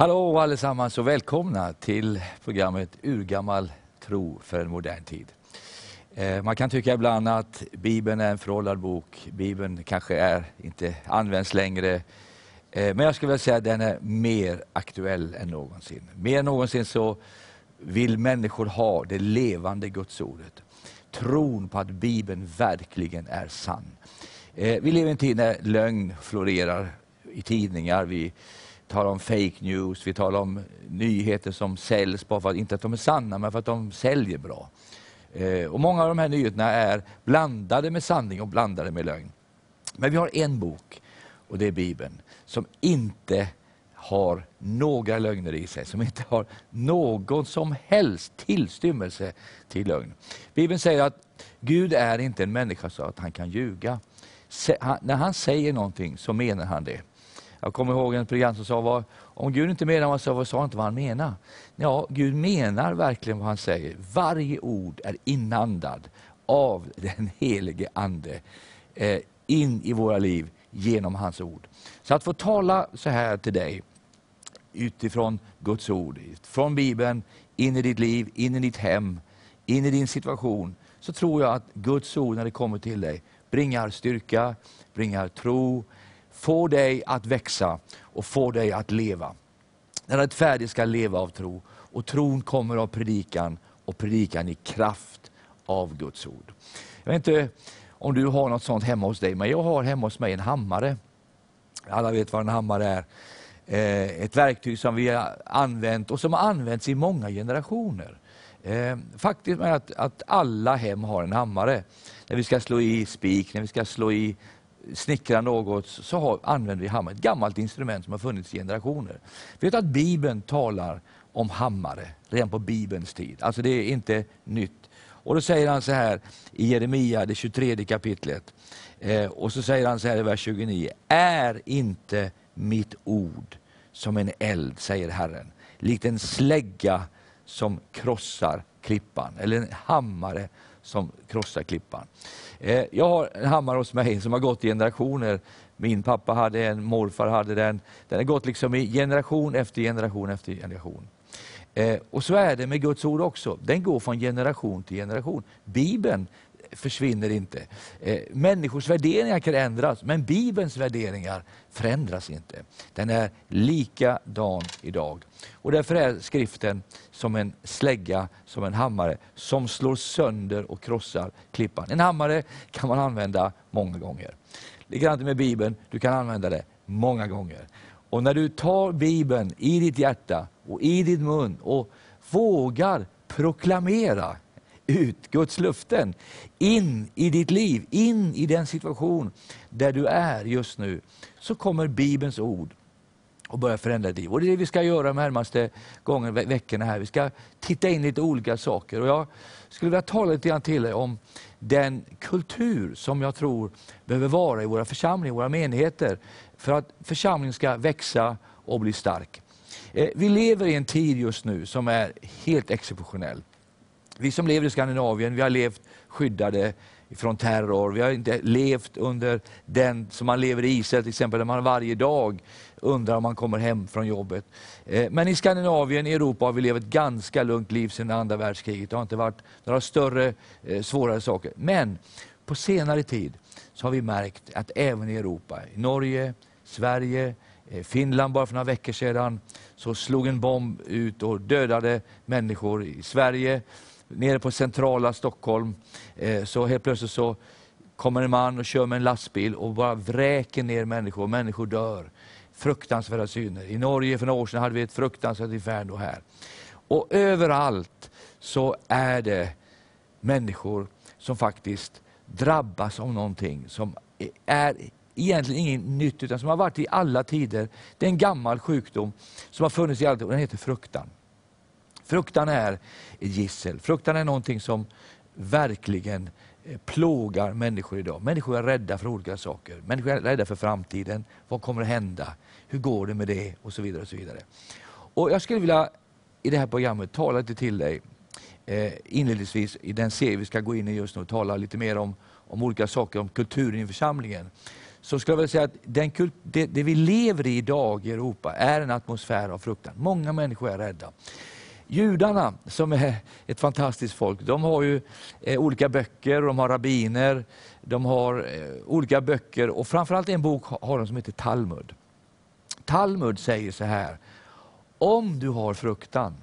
Hallå allesammans och välkomna till programmet Urgammal tro för en modern tid. Eh, man kan tycka ibland att Bibeln är en föråldrad bok. Bibeln kanske är, inte används längre. Eh, men jag skulle vilja säga att den är mer aktuell än någonsin. Mer än någonsin så vill människor ha det levande Gudsordet. Tron på att Bibeln verkligen är sann. Eh, vi lever i en tid när lögn florerar i tidningar. Vi talar om fake news, vi talar om nyheter som säljs, bara för att, inte att de är sanna, men för att de säljer bra. Eh, och Många av de här nyheterna är blandade med sanning och blandade med lögn. Men vi har en bok, och det är Bibeln, som inte har några lögner i sig, som inte har någon som helst tillstymmelse till lögn. Bibeln säger att Gud är inte en människa så att han kan ljuga. När han säger någonting så menar han det. Jag kommer ihåg en predikant som sa, vad, om Gud inte menar vad han sa, vad sa han inte vad han menar? Ja, Gud menar verkligen vad han säger. Varje ord är inandad av den helige Ande eh, in i våra liv genom hans ord. Så att få tala så här till dig utifrån Guds ord, från Bibeln, in i ditt liv, in i ditt hem, in i din situation, så tror jag att Guds ord när det kommer till dig bringar styrka, bringar tro, Få dig att växa och få dig att leva. Den rättfärdige ska leva av tro och tron kommer av predikan och predikan i kraft av Guds ord. Jag vet inte om du har något sånt hemma hos dig, men jag har hemma hos mig en hammare. Alla vet vad en hammare är. Eh, ett verktyg som vi har använt och som har använts i många generationer. Eh, faktiskt är att, att alla hem har en hammare. När vi ska slå i spik, när vi ska slå i snickra något så har, använder vi hammare. Ett gammalt instrument som har funnits i generationer. Vet att Bibeln talar om hammare redan på Bibelns tid. Alltså det är inte nytt. Och Då säger han så här i Jeremia, det 23 kapitlet. Eh, och så säger han så här i vers 29. Är inte mitt ord som en eld, säger Herren, likt en slägga som krossar klippan, eller en hammare som krossar klippan. Eh, jag har en hammare hos mig som har gått i generationer. Min pappa hade en, morfar hade den. Den har gått liksom i generation efter generation efter generation. Eh, och så är det med Guds ord också. Den går från generation till generation. Bibeln försvinner inte. Eh, människors värderingar kan ändras, men Bibelns värderingar förändras inte. Den är likadan idag. Och därför är skriften som en slägga, som en hammare, som slår sönder och krossar klippan. En hammare kan man använda många gånger. Likadant med Bibeln, du kan använda det många gånger. Och när du tar Bibeln i ditt hjärta och i din mun och vågar proklamera ut Guds luften in i ditt liv, in i den situation där du är just nu, så kommer Bibelns ord och börja förändra ditt liv. Och det är det vi ska göra de närmaste gången, veckorna här. Vi ska titta in i lite olika saker. Och jag skulle vilja tala lite grann till dig om den kultur som jag tror behöver vara i våra församlingar, våra menigheter, för att församlingen ska växa och bli stark. Eh, vi lever i en tid just nu som är helt exceptionell. Vi som lever i Skandinavien, vi har levt skyddade från terror. Vi har inte levt under den som man lever i Israel till exempel, där man varje dag undrar om man kommer hem från jobbet. Eh, men i Skandinavien, i Europa, har vi levt ett ganska lugnt liv sedan andra världskriget. Det har inte varit några större, eh, svårare saker. Men på senare tid så har vi märkt att även i Europa, i Norge, Sverige, eh, Finland bara för några veckor sedan, så slog en bomb ut och dödade människor. I Sverige nere på centrala Stockholm, eh, så helt plötsligt så kommer en man och kör med en lastbil och bara vräker ner människor, och människor dör. Fruktansvärda syner. I Norge för några år sedan hade vi ett fruktansvärt inferno här. Och överallt så är det människor som faktiskt drabbas av någonting som är egentligen inget nytt, utan som har varit i alla tider. Det är en gammal sjukdom som har funnits i alla tider och den heter fruktan. Fruktan är ett gissel. Fruktan är någonting som verkligen eh, plågar människor idag. Människor är rädda för olika saker. Människor är rädda för framtiden. Vad kommer att hända? Hur går det med det? Och så vidare. Och så vidare. Och jag skulle vilja i det här programmet tala lite till dig eh, inledningsvis i den serie vi ska gå in i just nu, och tala lite mer om, om olika saker, om kulturen i församlingen. så skulle jag vilja säga att den kult, det, det, vi lever i idag i Europa är en atmosfär av fruktan. Många människor är rädda. Judarna, som är ett fantastiskt folk, de har ju eh, olika böcker, de har rabbiner, de har eh, olika böcker och framförallt en bok har de som heter Talmud. Talmud säger så här, om du har fruktan,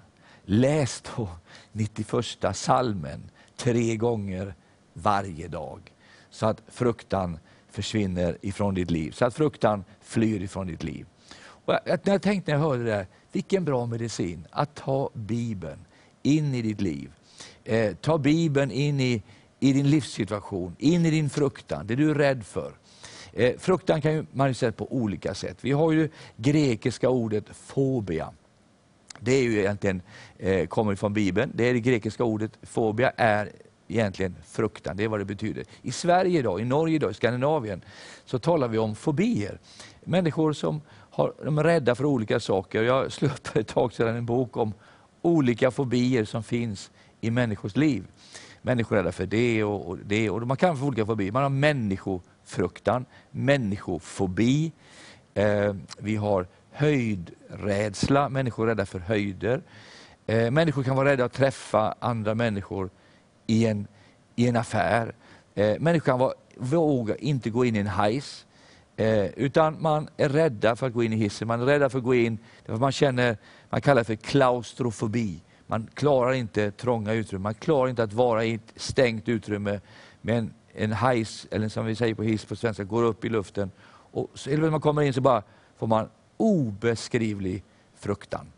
läs då 91 salmen tre gånger varje dag. Så att fruktan försvinner ifrån ditt liv, så att fruktan flyr ifrån ditt liv. Och jag, när jag tänkte när jag hörde det vilken bra medicin att ta Bibeln in i ditt liv. Eh, ta Bibeln in i, i din livssituation, in i din fruktan, det du är rädd för. Eh, fruktan kan man säga på olika sätt. Vi har ju grekiska ordet fobia. Det är ju egentligen, eh, kommer från Bibeln. Det, är det grekiska ordet fobia är egentligen fruktan, det är vad det betyder. I Sverige idag, i Norge idag, i Skandinavien, så talar vi om fobier. Människor som har, de är rädda för olika saker. Jag slöt upp för ett tag sedan en bok om olika fobier som finns i människors liv. Människor är rädda för det och, och det. Och man kan få olika fobier. Man har människofruktan, människofobi. Eh, vi har höjdrädsla, människor är rädda för höjder. Eh, människor kan vara rädda att träffa andra människor i en, i en affär. Eh, människor kan vara, våga inte gå in i en hajs. Eh, utan man är rädda för att gå in i hissen, man är rädda för att gå in, därför man känner, man kallar det för klaustrofobi. Man klarar inte trånga utrymmen, man klarar inte att vara i ett stängt utrymme med en, en hajs, eller som vi säger på hiss på svenska, går upp i luften. Och så, när man kommer in så bara får man obeskrivlig fruktan.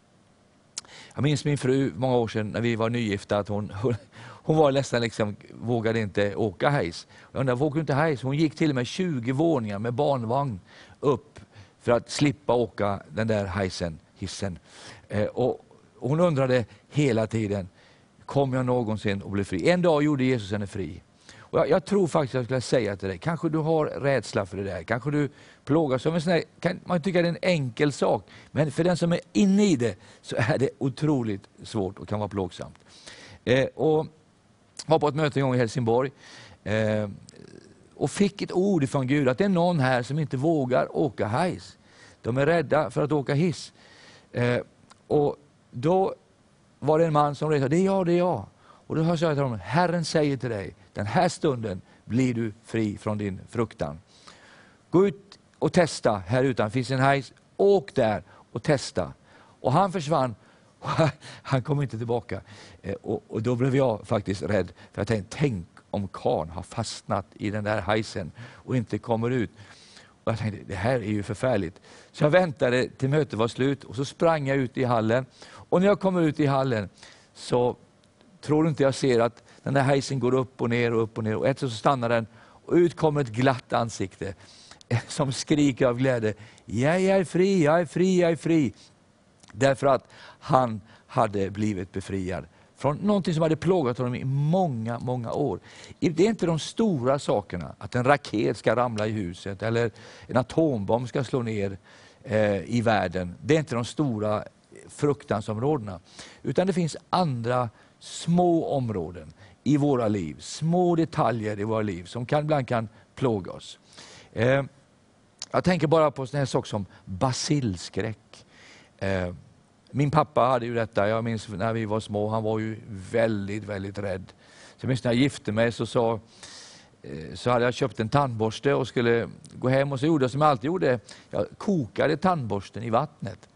Jag minns min fru många år sedan när vi var nygifta, att hon, hon var nästan liksom, vågade inte åka hejs. Jag undrar, vågade inte hejs? Hon gick till och med 20 våningar med barnvagn upp för att slippa åka den där hejsen, hissen. Eh, och hon undrade hela tiden, kommer jag någonsin att bli fri? En dag gjorde Jesus henne fri. Och jag, jag, tror faktiskt att jag skulle säga till dig, kanske du har rädsla för det där, kanske du plågas av en sån här, kan man tycka det är en enkel sak, men för den som är inne i det så är det otroligt svårt och kan vara plågsamt. Eh, och var på ett möte en gång i Helsingborg eh, och fick ett ord från Gud att det är någon här som inte vågar åka hiss. De är rädda för att åka hiss. Eh, och då var det en man som reste det är jag, det är jag. Och då sa jag till honom, Herren säger till dig, den här stunden blir du fri från din fruktan. Gå ut och testa här utan finns en hajs. Åk där och testa. Och han försvann han kom inte tillbaka. Eh, och, och, då blev jag faktiskt rädd. För jag tänkte, tänk om karn har fastnat i den där hajsen och inte kommer ut. Och jag tänkte, det här är ju förfärligt. Så jag väntade till mötet var slut och så sprang jag ut i hallen. Och när jag kommer ut i hallen så tror du inte jag ser att den här hejsen går upp och ner och upp och ner. Och ett så stannar den och ut kommer ett glatt ansikte som skriker av glädje. Jag är fri, jag är fri, jag är fri. Därför att han hade blivit befriad från någonting som hade plågat honom i många, många år. Det är inte de stora sakerna, att en raket ska ramla i huset eller en atombomb ska slå ner eh, i världen. Det är inte de stora eh, fruktansområdena. Utan det finns andra små områden i våra liv, små detaljer i våra liv som kan, ibland kan plåga oss. Eh, jag tänker bara på sådana saker som basilskräck. Eh, min pappa hade ju detta, jag minns när vi var små, han var ju väldigt, väldigt rädd. Så jag minns när jag gifte mig så, så, eh, så hade jag köpt en tandborste och skulle gå hem och så gjorde jag som jag alltid gjorde, jag kokade tandborsten i vattnet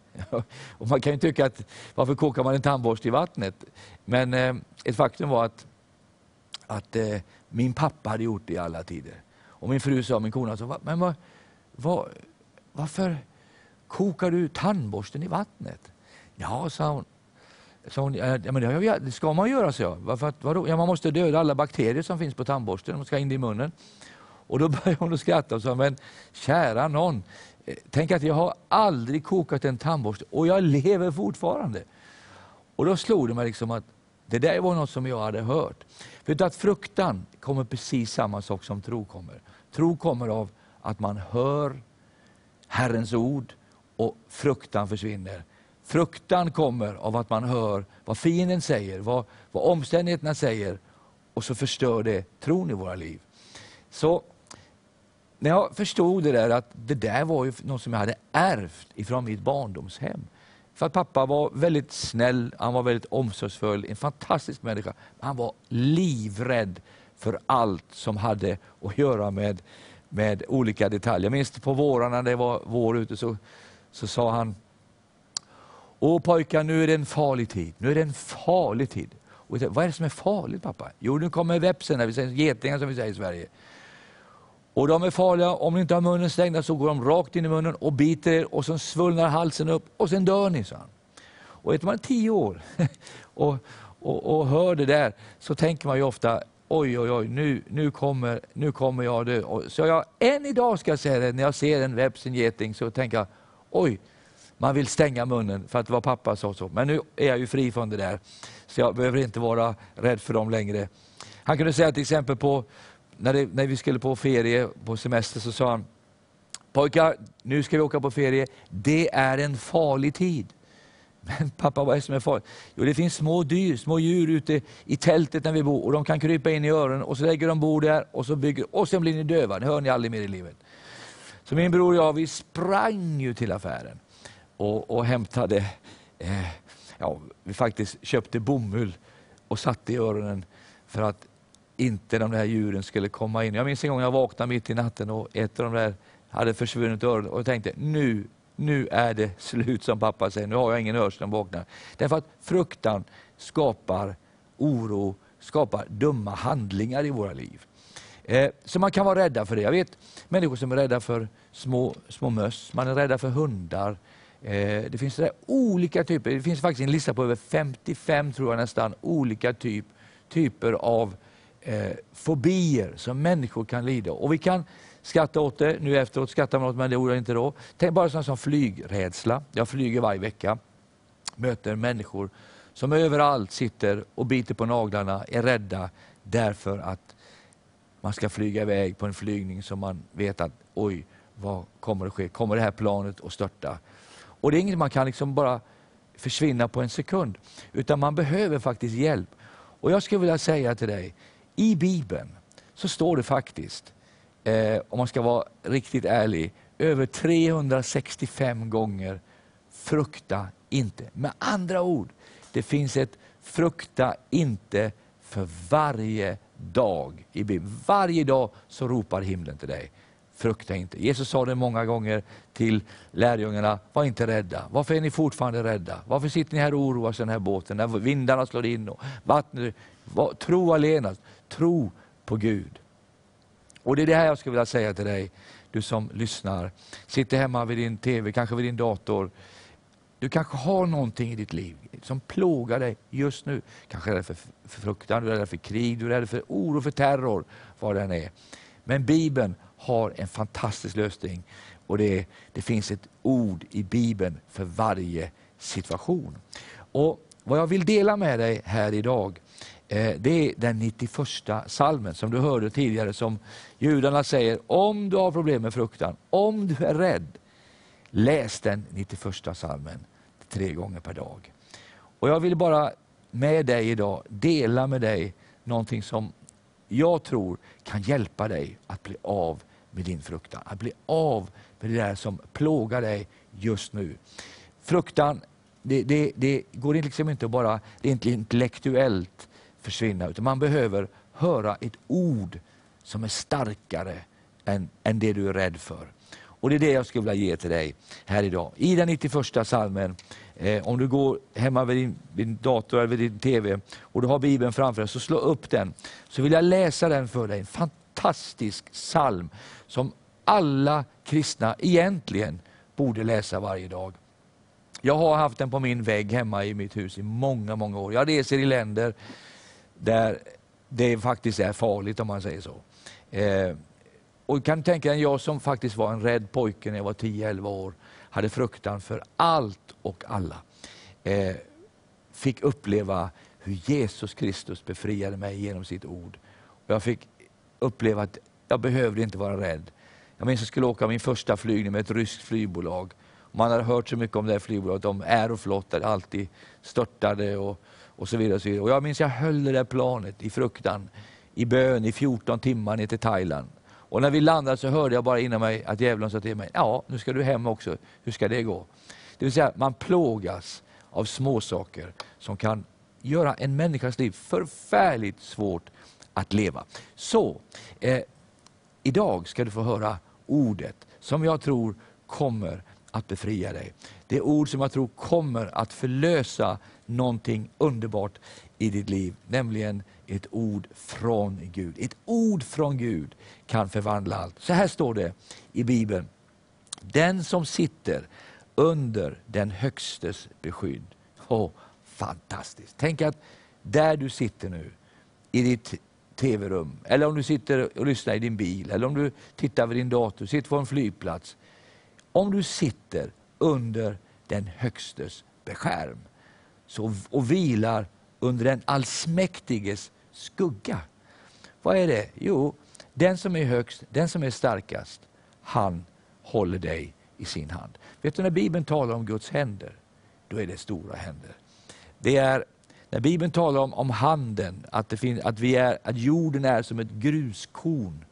och man kan ju tycka att varför kokar man en tandborste i vattnet? Men eh, ett faktum var att, att eh, min pappa hade gjort det i alla tider. Och min fru sa, min kona, sa, men vad, vad, varför kokar du tandborsten i vattnet? Ja, sa hon. Så hon ja, men det ska man göra, så jag. Varför att, vadå? Ja, man måste döda alla bakterier som finns på tandborsten, de ska in i munnen. Och då började hon att skratta och sa, men kära någon, eh, tänk att jag har aldrig kokat en tandborste och jag lever fortfarande. Och då slog det mig liksom att det där var något som jag hade hört. För att fruktan kommer precis samma sak som tro kommer. Tro kommer av att man hör Herrens ord och fruktan försvinner. Fruktan kommer av att man hör vad fienden säger, vad, vad omständigheterna säger och så förstör det tron i våra liv. Så när jag förstod det där att det där var ju något som jag hade ärvt ifrån mitt barndomshem. För att pappa var väldigt snäll, han var väldigt omsorgsfull, en fantastisk människa. Han var livrädd för allt som hade att göra med, med olika detaljer. Jag minns på vårarna när det var vår ute så, så sa han Åh pojkar, nu är det en farlig tid. Nu är det en farlig tid. Och jag, Vad är det som är farligt pappa? Jo, nu kommer vepsen, getingar som vi säger i Sverige. Och de är farliga, om ni inte har munnen stängd så går de rakt in i munnen och biter er och så svullnar halsen upp och sen dör ni, sa han. Och är man tio år och, och, och hör det där så tänker man ju ofta, oj oj oj, nu, nu, kommer, nu kommer jag dö. Så jag, än idag ska jag säga det, när jag ser en veps, en geting, så tänker jag, oj, man vill stänga munnen för att det var pappa sa så. Men nu är jag ju fri från det där, så jag behöver inte vara rädd för dem längre. Han kunde säga till exempel på när, det, när vi skulle på ferie, på semester, så sa han, pojkar, nu ska vi åka på ferie. Det är en farlig tid. Men pappa, vad är det som är farligt? Jo, det finns små dyr, små djur ute i tältet när vi bor och de kan krypa in i öronen och så lägger de bord där och så bygger och sen blir ni döva. Det hör ni aldrig mer i livet. Så min bror och jag, vi sprang ju till affären och, och hämtade, eh, ja, vi faktiskt köpte bomull och satte i öronen för att inte de där djuren skulle komma in. Jag minns en gång jag vaknade mitt i natten och ett av de där hade försvunnit öronen och jag tänkte nu, nu är det slut som pappa säger, nu har jag ingen hörsel när jag vaknar. Därför att fruktan skapar oro, skapar dumma handlingar i våra liv. Eh, så man kan vara rädda för det. Jag vet människor som är rädda för små, små möss, man är rädda för hundar. Eh, det finns olika typer, det finns faktiskt en lista på över 55 tror jag nästan, olika typ, typer av eh, fobier som människor kan lida Och vi kan skratta åt det, nu efteråt skrattar man åt men det gjorde jag inte då. Tänk bara sånt som flygrädsla. Jag flyger varje vecka, möter människor som överallt sitter och biter på naglarna, är rädda därför att man ska flyga iväg på en flygning som man vet att oj, vad kommer att ske? Kommer det här planet att störta? Och det är inget man kan liksom bara försvinna på en sekund, utan man behöver faktiskt hjälp. Och Jag skulle vilja säga till dig, i Bibeln så står det faktiskt, eh, om man ska vara riktigt ärlig, över 365 gånger frukta inte. Med andra ord, det finns ett frukta inte för varje dag i Bibeln. Varje dag så ropar himlen till dig. Frukta inte. Jesus sa det många gånger till lärjungarna, var inte rädda. Varför är ni fortfarande rädda? Varför sitter ni här och oroar er i den här båten när vindarna slår in och vattnet... Tro allenast tro på Gud. Och Det är det här jag skulle vilja säga till dig, du som lyssnar. Sitter hemma vid din TV, kanske vid din dator. Du kanske har någonting i ditt liv som plågar dig just nu. Kanske är det för fruktan, du är rädd för krig, du är rädd för oro, för terror, vad det än är. Men Bibeln har en fantastisk lösning och det, det finns ett ord i Bibeln för varje situation. Och Vad jag vill dela med dig här idag, Eh, det är den 91 salmen som du hörde tidigare som judarna säger, om du har problem med fruktan, om du är rädd, läs den 91 salmen tre gånger per dag. Och Jag vill bara med dig idag dela med dig någonting som jag tror kan hjälpa dig att bli av med din fruktan. Att bli av med det där som plågar dig just nu. Fruktan, det, det, det går liksom inte bara rent intellektuellt försvinna. Utan man behöver höra ett ord som är starkare än, än det du är rädd för. Och Det är det jag skulle vilja ge till dig här idag. I den 91 salmen, eh, om du går hemma vid din, din, dator eller vid din TV och du har Bibeln framför dig, så slå upp den. Så vill jag läsa den för dig. En fantastisk psalm som alla kristna egentligen borde läsa varje dag. Jag har haft den på min vägg hemma i mitt hus i många, många år. Jag reser i länder där det faktiskt är farligt om man säger så. Eh, och kan tänka dig, jag som faktiskt var en rädd pojke när jag var 10-11 år, hade fruktan för allt och alla. Eh, fick uppleva hur Jesus Kristus befriade mig genom sitt ord. Och jag fick uppleva att jag behövde inte vara rädd. Jag minns att jag skulle åka min första flygning med ett ryskt flygbolag. Man hade hört så mycket om det här flygbolaget, om Aeroflot, där det alltid störtade och och så vidare. Och, så vidare. och jag minns jag höll det där planet i fruktan, i bön i 14 timmar ner till Thailand. Och när vi landade så hörde jag bara inom mig att djävulen sa till mig, ja nu ska du hem också, hur ska det gå? Det vill säga man plågas av småsaker som kan göra en människas liv förfärligt svårt att leva. Så, eh, idag ska du få höra ordet som jag tror kommer att befria dig. Det ord som jag tror kommer att förlösa någonting underbart i ditt liv, nämligen ett ord från Gud. Ett ord från Gud kan förvandla allt. Så här står det i Bibeln. Den som sitter under den Högstes beskydd. Oh, fantastiskt! Tänk att där du sitter nu, i ditt tv-rum, eller om du sitter och lyssnar i din bil, eller om du tittar vid din dator, sitter på en flygplats. Om du sitter under den Högstes beskärm så, och vilar under den allsmäktiges skugga. Vad är det? Jo, den som är högst, den som är starkast, han håller dig i sin hand. Vet du när Bibeln talar om Guds händer, då är det stora händer. Det är när Bibeln talar om, om handen, att, det finns, att, vi är, att jorden är som ett gruskorn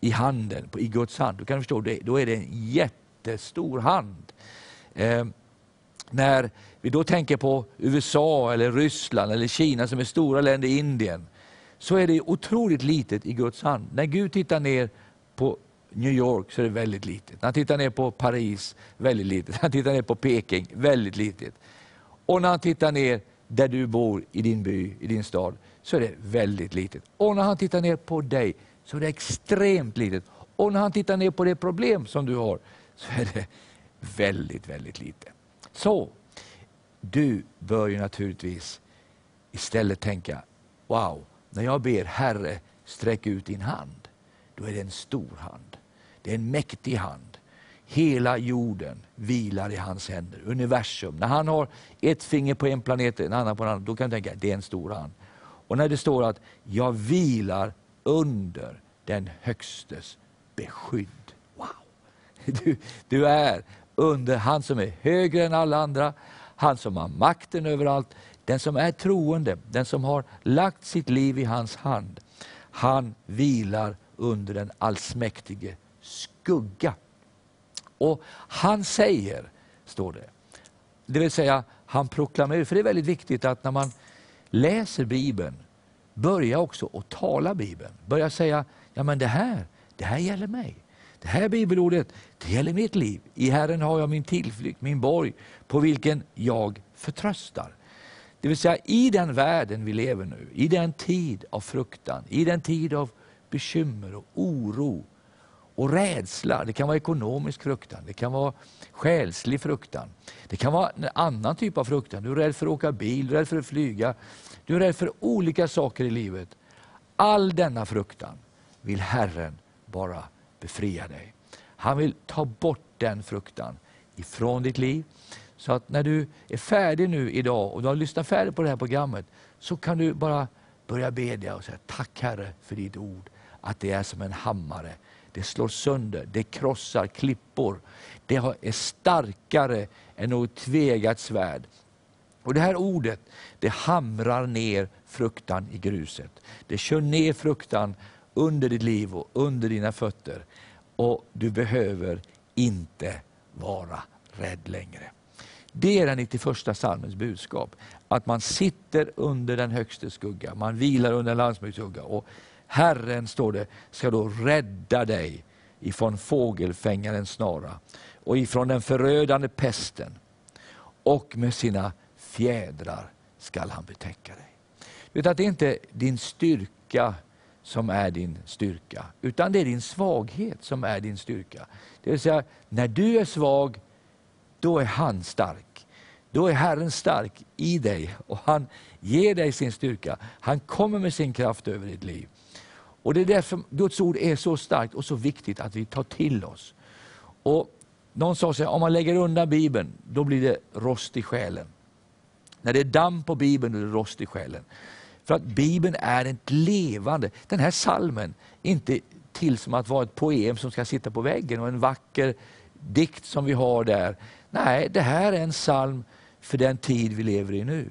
i handen, i Guds hand, då kan du förstå, det, då är det en jättestor hand. Eh, när vi då tänker på USA, eller Ryssland eller Kina som är stora länder, Indien, så är det otroligt litet i Guds hand. När Gud tittar ner på New York så är det väldigt litet. När han tittar ner på Paris, väldigt litet. När han tittar ner på Peking, väldigt litet. Och när han tittar ner där du bor i din by, i din stad, så är det väldigt litet. Och när han tittar ner på dig så är det extremt litet. Och när han tittar ner på det problem som du har så är det väldigt, väldigt litet. Så, du bör ju naturligtvis istället tänka, wow, när jag ber Herre, sträck ut din hand, då är det en stor hand. Det är en mäktig hand. Hela jorden vilar i hans händer, universum. När han har ett finger på en planet, en annan på en annan, då kan du tänka, det är en stor hand. Och när det står att jag vilar under den högstes beskydd. Wow! Du, du är under han som är högre än alla andra, han som har makten över allt, den som är troende, den som har lagt sitt liv i hans hand. Han vilar under den allsmäktige skugga. Och han säger, står det, det vill säga han proklamerar, för det är väldigt viktigt att när man läser Bibeln, börja också att tala Bibeln. Börja säga, ja men det här, det här gäller mig. Det här bibelordet, det gäller mitt liv. I Herren har jag min tillflykt, min borg, på vilken jag förtröstar. Det vill säga i den världen vi lever nu, i den tid av fruktan, i den tid av bekymmer och oro och rädsla. Det kan vara ekonomisk fruktan, det kan vara själslig fruktan. Det kan vara en annan typ av fruktan. Du är rädd för att åka bil, du är rädd för att flyga. Du är rädd för olika saker i livet. All denna fruktan vill Herren bara befria dig. Han vill ta bort den fruktan ifrån ditt liv. Så att när du är färdig nu idag och du har lyssnat färdigt på det här programmet så kan du bara börja bedja och säga tack Herre för ditt ord. Att det är som en hammare. Det slår sönder, det krossar klippor. Det är starkare än något tvegat svärd. Och Det här ordet det hamrar ner fruktan i gruset. Det kör ner fruktan under ditt liv och under dina fötter. Och du behöver inte vara rädd längre. Det är den 91 salmens budskap. Att man sitter under den högste skugga, man vilar under en landsbygdsskugga. Och Herren, står det, ska då rädda dig ifrån fågelfängarens snara och ifrån den förödande pesten. Och med sina fjädrar skall han betäcka dig. Vet att det är inte din styrka som är din styrka, utan det är din svaghet som är din styrka. Det vill säga, när du är svag, då är han stark. Då är Herren stark i dig och han ger dig sin styrka. Han kommer med sin kraft över ditt liv. Och Det är därför Guds ord är så starkt och så viktigt att vi tar till oss. Och någon sa att om man lägger undan Bibeln, då blir det rost i själen. När det är damm på Bibeln, då är det rost i själen. För att Bibeln är ett levande, den här salmen är inte till som att vara ett poem som ska sitta på väggen och en vacker dikt som vi har där. Nej, det här är en psalm för den tid vi lever i nu.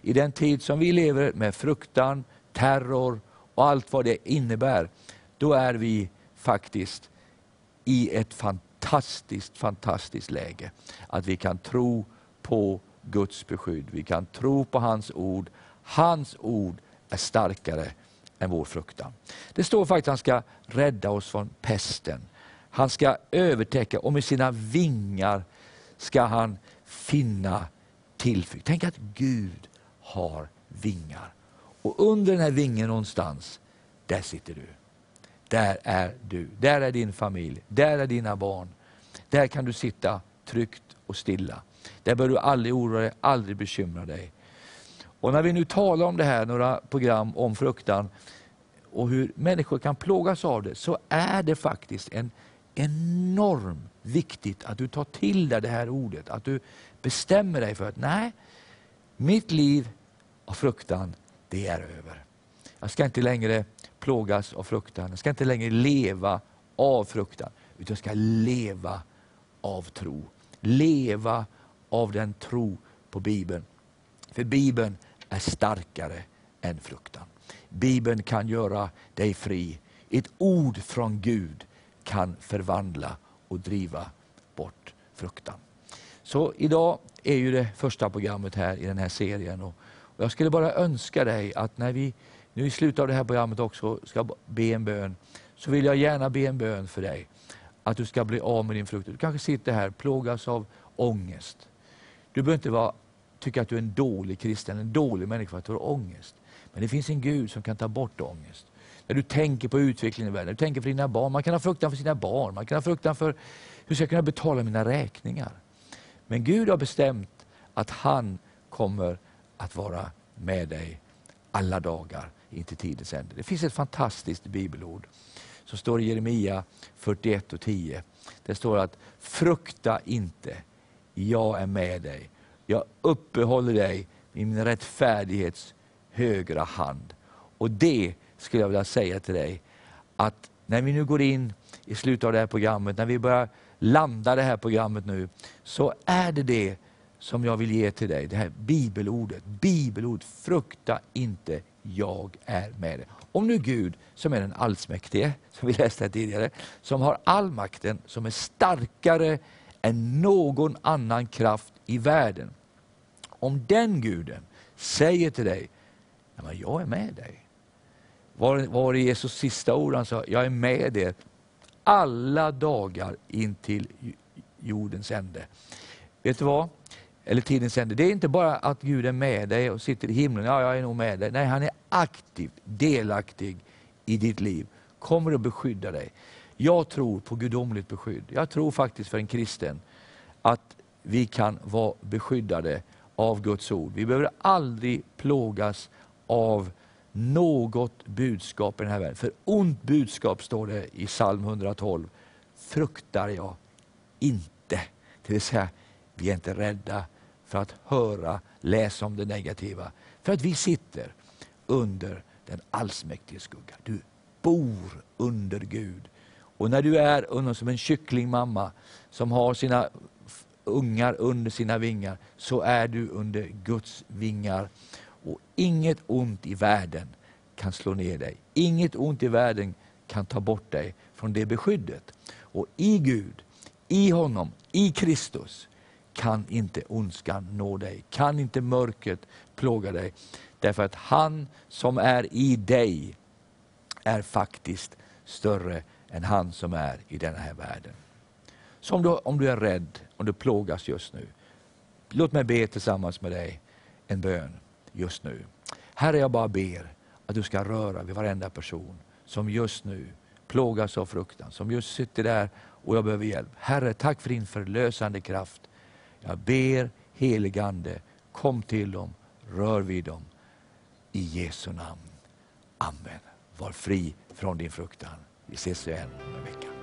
I den tid som vi lever med fruktan, terror och allt vad det innebär. Då är vi faktiskt i ett fantastiskt, fantastiskt läge. Att vi kan tro på Guds beskydd. Vi kan tro på hans ord. Hans ord är starkare än vår fruktan. Det står faktiskt att han ska rädda oss från pesten. Han ska övertäcka och med sina vingar ska han finna tillflykt. Tänk att Gud har vingar. Och under den här vingen någonstans, där sitter du. Där är du, där är din familj, där är dina barn. Där kan du sitta tryggt och stilla. Där bör du aldrig oroa dig, aldrig bekymra dig. Och när vi nu talar om det här, några program om fruktan och hur människor kan plågas av det, så är det faktiskt en enormt viktigt att du tar till dig det här ordet. Att du bestämmer dig för att nej, mitt liv av fruktan, det är över. Jag ska inte längre plågas av fruktan. Jag ska inte längre leva av fruktan, utan jag ska leva av tro. Leva av den tro på Bibeln. För Bibeln är starkare än fruktan. Bibeln kan göra dig fri. Ett ord från Gud kan förvandla och driva bort fruktan. Så idag är ju det första programmet här i den här serien. Och jag skulle bara önska dig att när vi nu i slutet av det här programmet också ska be en bön, så vill jag gärna be en bön för dig. Att du ska bli av med din frukt. Du kanske sitter här plågas av ångest. Du behöver inte vara, tycka att du är en dålig kristen, en dålig människa för att du har ångest. Men det finns en Gud som kan ta bort ångest. När du tänker på utvecklingen i världen, när du tänker på dina barn. Man kan ha fruktan för sina barn, man kan ha fruktan för hur ska jag kunna betala mina räkningar. Men Gud har bestämt att han kommer att vara med dig alla dagar in till tidens ände. Det finns ett fantastiskt bibelord som står i Jeremia 41 och 10. Det står att frukta inte, jag är med dig. Jag uppehåller dig i min rättfärdighets högra hand. Och det skulle jag vilja säga till dig, att när vi nu går in i slutet av det här programmet, när vi börjar landa det här programmet nu, så är det det som jag vill ge till dig, det här bibelordet. Bibelord, frukta inte, jag är med dig. Om nu Gud, som är den allsmäktige, som vi läste här tidigare, som har all makten, som är starkare än någon annan kraft i världen. Om den guden säger till dig, men jag är med dig. Var, var det Jesus sista ord? Han sa, jag är med er alla dagar in till jordens ände. Vet du vad? Eller tidens ände. Det är inte bara att Gud är med dig och sitter i himlen, ja jag är nog med dig. Nej, han är aktivt delaktig i ditt liv. Kommer att beskydda dig. Jag tror på gudomligt beskydd. Jag tror faktiskt för en kristen att vi kan vara beskyddade av Guds ord. Vi behöver aldrig plågas av något budskap i den här världen. För ont budskap står det i psalm 112. Fruktar jag inte. Det vill säga, vi är inte rädda för att höra, läsa om det negativa. För att vi sitter under den allsmäktige skugga. Du bor under Gud. Och när du är under som en kycklingmamma som har sina ungar under sina vingar, så är du under Guds vingar. Och inget ont i världen kan slå ner dig. Inget ont i världen kan ta bort dig från det beskyddet. Och i Gud, i honom, i Kristus kan inte ondskan nå dig. Kan inte mörkret plåga dig. Därför att han som är i dig är faktiskt större än han som är i denna här världen. Så om du, om du är rädd, om du plågas just nu, låt mig be tillsammans med dig en bön just nu. Herre, jag bara ber att du ska röra vid varenda person som just nu plågas av fruktan, som just sitter där och jag behöver hjälp. Herre, tack för din förlösande kraft. Jag ber heligande, kom till dem, rör vid dem. I Jesu namn. Amen. Var fri från din fruktan. Vi ses igen om en vecka.